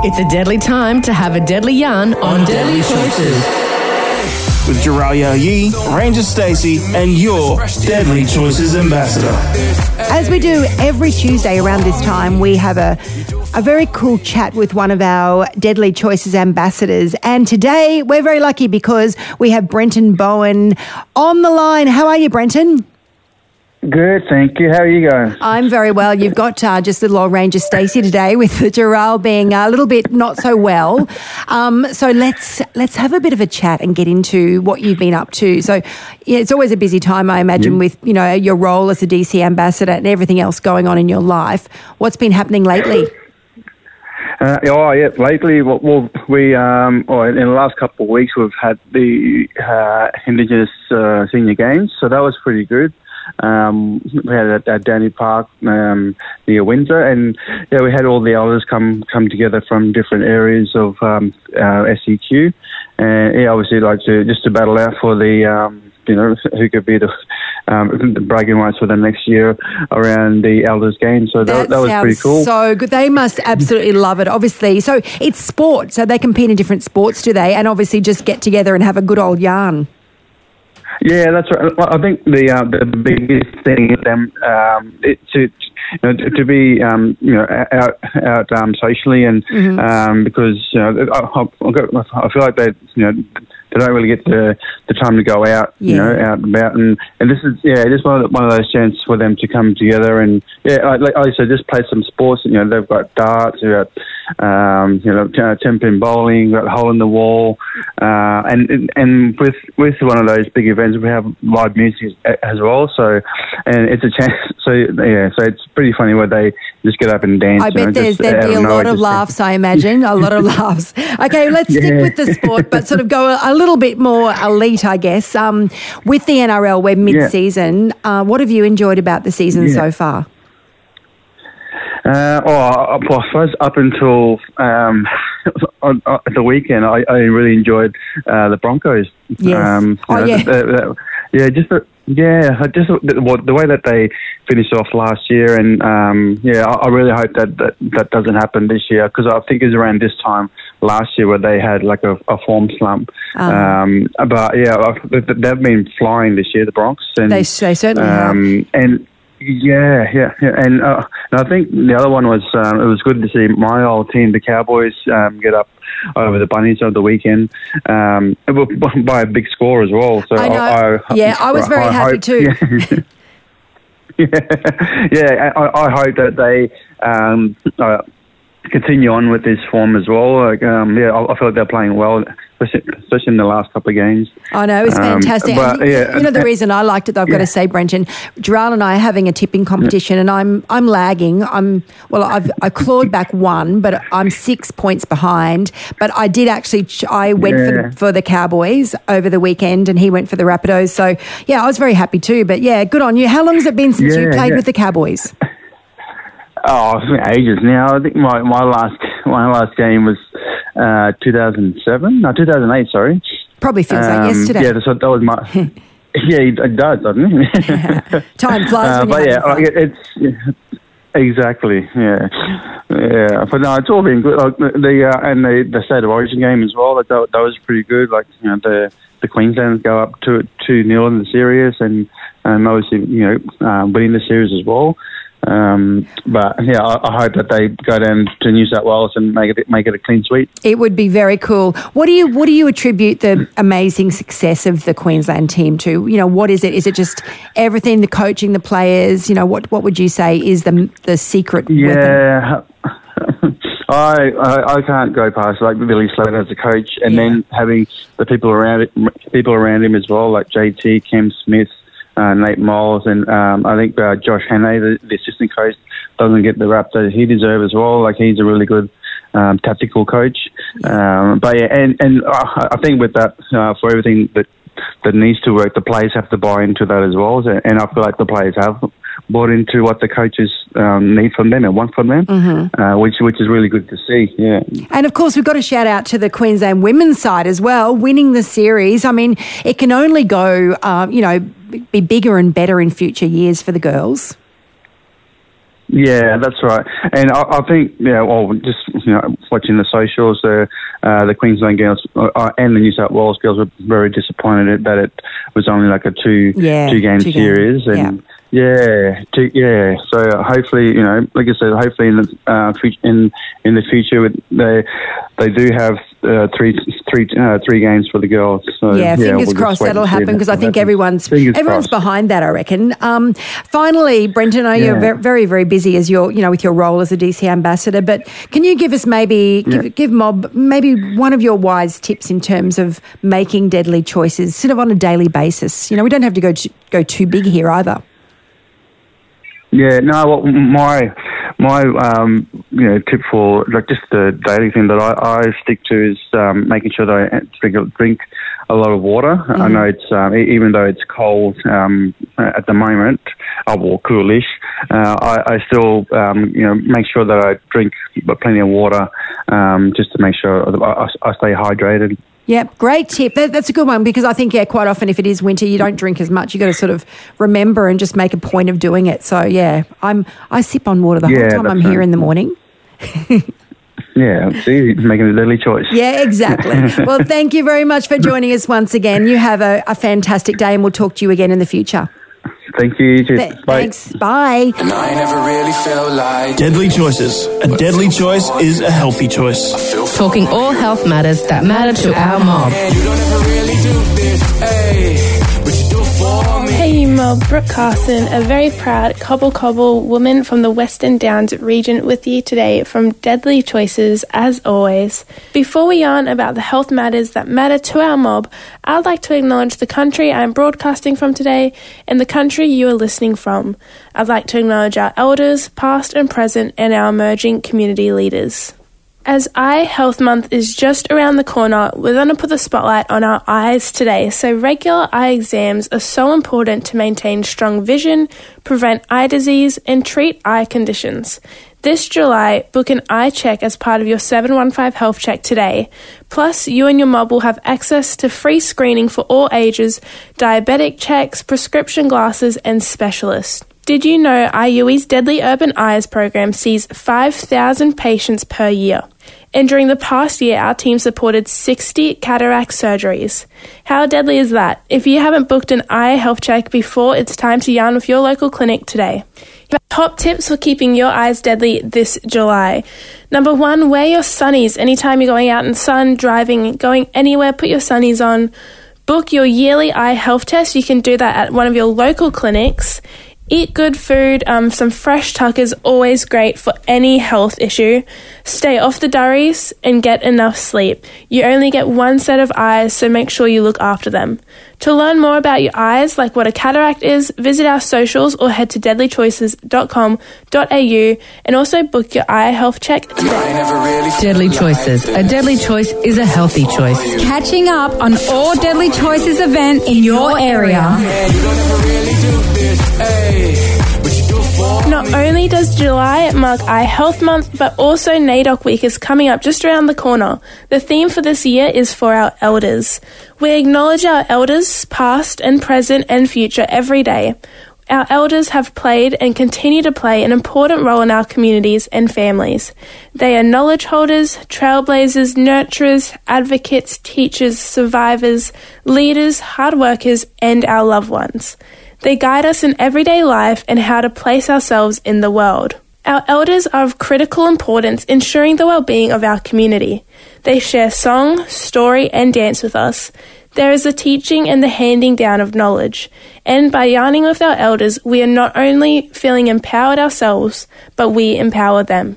It's a deadly time to have a deadly yarn on Deadly Choices. With Jeralia Yee, Ranger Stacey, and your Deadly Choices ambassador. As we do every Tuesday around this time, we have a, a very cool chat with one of our Deadly Choices ambassadors. And today we're very lucky because we have Brenton Bowen on the line. How are you, Brenton? Good, thank you. How are you going? I'm very well. You've got uh, just little old Ranger Stacey today with the Gerald being a little bit not so well. Um, so let's let's have a bit of a chat and get into what you've been up to. So yeah, it's always a busy time, I imagine, with you know your role as a DC ambassador and everything else going on in your life. What's been happening lately? Uh, oh yeah, lately, well, well we um, oh, in the last couple of weeks we've had the uh, Indigenous uh, Senior Games, so that was pretty good. Um, we had it at Downey Park um, near Windsor, and yeah, we had all the elders come come together from different areas of um, uh, SEQ, and yeah, obviously like to just to battle out for the um, you know who could be the, um, the bragging rights for the next year around the elders game. So that, that, that was pretty cool. So good. They must absolutely love it. Obviously, so it's sport, so they compete in different sports, do they? And obviously, just get together and have a good old yarn. Yeah, that's right. I think the uh, the biggest thing is them um, it, to you know, to, to be um, you know out out um, socially and Mm-hmm. um, because you know I, I, I feel like they you know they don't really get the the time to go out you Yeah. know out and about and, and this is yeah this one of the, one of those chances for them to come together and yeah like, like I said just play some sports you know they've got darts they've got um, you know pin bowling got hole in the wall uh, and and- with with one of those big events we have live music as well so and it's a chance so yeah so it's pretty funny where they just get up and dance I know, bet there's just there'd be a nowhere, lot of laughs. I imagine a lot of laughs. Okay, let's stick with the sport, but sort of go a, little bit more elite, I guess. Um, with the NRL, we're mid-season. Uh, what have you enjoyed about the season Yeah. so far? Uh, oh, well, I suppose up until um, on, on the weekend, I, I really enjoyed uh, the Broncos. Yes. Um, Oh, know, yeah. yeah, just the, yeah, just the, what- the way that they finished off last year, and um, yeah, I, I really hope that, that that doesn't happen this year because I think it was around this time last year where they had like a, a form slump. Ah. Um, but yeah, they've been flying this year, the Broncs, and They, they certainly have. um, and yeah, yeah, yeah. And, uh, and I think the other one was um, it was good to see my old team, the Cowboys, um, get up over the Bunnies over the weekend um, by a big score as well. So I know. Yeah, I was very happy hope- too. Yeah, yeah, yeah I, I hope that they um, uh, continue on with this form as well. Like, um, yeah, I, I feel like they're playing well, especially, in the last couple of games. I know, it was Um, fantastic. but, And you- yeah, you know the reason I liked it, though, I've got to say, Brenton, Gerald and I are having a tipping competition, and I'm I'm lagging. I'm well, I've I clawed back one, but I'm six points behind. But I did actually, ch- I went for the, for the Cowboys over the weekend, and he went for the Rabbitohs. So yeah, I was very happy too. But yeah, good on you. How long has it been since you played yeah. with the Cowboys? Oh, it's been ages now. I think my, my last my last game was uh, 2007. No, 2008. Sorry. Probably feels like Um, yesterday. Yeah, so that was my. yeah, it does, doesn't it? Time flies Uh, but yeah, fun. it's yeah, exactly yeah, yeah. But no, it's all been good. Like the uh, and the the state of origin game as well. Like that, that was pretty good. Like you know the the Queenslanders go up to two nil in the series, and and obviously you know um, winning the series as well. Um, but yeah, I, I hope that they go down to New South Wales and make it make it a clean sweep. It would be very cool. What do you what do you attribute the amazing success of the Queensland team to? You know, what is it? Is it just everything, the coaching, the players? You know, what what would you say is the the secret? Yeah. I, I I can't go past like Billy Slater as a coach, and Yeah. then having the people around it, people around him as well, like JT, Cam Smith, uh, Nate Myles, and um, I think uh, Josh Hannay, the, the assistant coach, doesn't get the rap that he deserves as well. Like he's a really good um, tactical coach. Um, but yeah, and and I I think with that, uh, for everything that that needs to work, the players have to buy into that as well. And I feel like the players have bought into what the coaches um, need from them and want from them, uh, which which is really good to see. Yeah. And of course, we've got to shout out to the Queensland women's side as well, winning the series. I mean, it can only go, um, you know, be bigger and better in future years for the girls. Yeah, that's right. And I, I think, yeah, well, just you know, watching the socials, the uh, the Queensland girls uh, and the New South Wales girls were very disappointed that it was only like a two Yeah, two game two series, and yeah, two, yeah. So hopefully, you know, like I said, hopefully in the uh, in in the future, they they do have uh, three three uh, three games for the girls. So Yeah, fingers we'll crossed that'll happen because I think happens. everyone's Fingers everyone's crossed. behind that. I reckon. Um, finally, Brenton, I know you're very very busy as your you know with your role as a DC ambassador, but can you give us maybe give, Yeah. give Mob maybe one of your wise tips in terms of making deadly choices, sort of on a daily basis? You know, we don't have to go to, go too big here either. Yeah, no. Well, my my um, you know tip for like just the daily thing that I, I stick to is um, making sure that I drink drink a lot of water. I know it's um, even though it's cold um, at the moment, uh, well, coolish. Uh, I, I still um, you know make sure that I drink plenty of water um, just to make sure that I, I stay hydrated. Yep, great tip. That, that's a good one because I think yeah, quite often if it is winter, you don't drink as much. You got to sort of remember and just make a point of doing it. So yeah, I'm I sip on water the Yeah, whole time I'm here in the morning. Yeah, see, making a deadly choice. Yeah, exactly. well, thank you very much for joining us once again. You have a, a fantastic day, and we'll talk to you again in the future. Thank you. Cheers. Th- Bye. Thanks. Bye. And I never really felt like Deadly choices. A deadly choice is a healthy choice. Talking all health matters that matter to our mob. You don't ever really do this, hey, but you do for Hey, Mel, Brooke Carson, a very proud Cobble Cobble woman from the Western Downs region with you today from Deadly Choices, as always. Before we yarn about the health matters that matter to our mob, I'd like to acknowledge the country I'm broadcasting from today and the country you are listening from. I'd like to acknowledge our elders, past and present, and our emerging community leaders. As Eye Health Month is just around the corner, we're going to put the spotlight on our eyes today. So, regular eye exams are so important to maintain strong vision, prevent eye disease, and treat eye conditions. This July, book an eye check as part of your 715 health check today. Plus, you and your mob will have access to free screening for all ages, diabetic checks, prescription glasses, and specialists. Did you know IUE's Deadly Urban Eyes program sees 5,000 patients per year? And during the past year, our team supported 60 cataract surgeries. How deadly is that? If you haven't booked an eye health check before, it's time to yarn with your local clinic today. Top tips for keeping your eyes deadly this July. Number one, wear your sunnies anytime you're going out in sun, driving, going anywhere, put your sunnies on. Book your yearly eye health test. You can do that at one of your local clinics. Eat good food. Um, some fresh tuck is always great for any health issue. Stay off the durries and get enough sleep. You only get one set of eyes, so make sure you look after them. To learn more about your eyes, like what a cataract is, visit our socials or head to deadlychoices.com.au and also book your eye health check today. Really Deadly choices. A deadly choice is a healthy choice. Catching up on all Deadly Choices events in your area. Not only does July mark Eye Health Month, but also NAIDOC Week is coming up just around the corner. The theme for this year is for our elders. We acknowledge our elders, past and present and future, every day. Our elders have played and continue to play an important role in our communities and families. They are knowledge holders, trailblazers, nurturers, advocates, teachers, survivors, leaders, hard workers, and our loved ones. They guide us in everyday life and how to place ourselves in the world. Our elders are of critical importance ensuring the well-being of our community. They share song, story, and dance with us. There is the teaching and the handing down of knowledge. And by yarning with our elders, we are not only feeling empowered ourselves, but we empower them.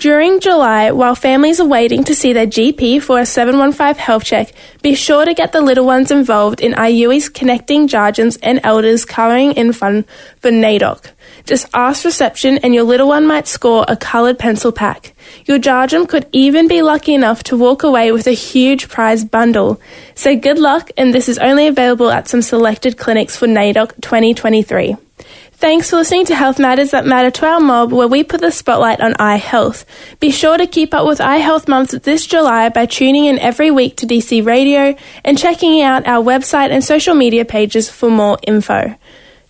During July, while families are waiting to see their GP for a 715 health check, be sure to get the little ones involved in IUE's Connecting Guardians and Elders Colouring in Fun for NAIDOC. Just ask reception and your little one might score a coloured pencil pack. Your Jarjum could even be lucky enough to walk away with a huge prize bundle. So good luck, and this is only available at some selected clinics for NAIDOC 2023. Thanks for listening to Health Matters That Matter to Our Mob, where we put the spotlight on eye health. Be sure to keep up with Eye Health Month this July by tuning in every week to DC Radio and checking out our website and social media pages for more info.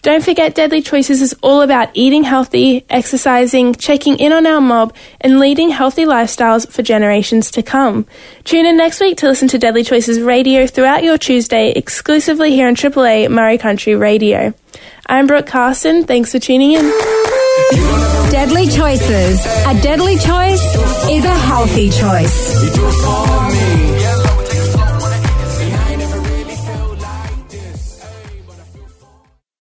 Don't forget Deadly Choices is all about eating healthy, exercising, checking in on our mob, and leading healthy lifestyles for generations to come. Tune in next week to listen to Deadly Choices radio throughout your Tuesday exclusively here on AAA Murri Country Radio. I'm Brooke Carson. Thanks for tuning in. Deadly choices. A deadly choice is a healthy choice.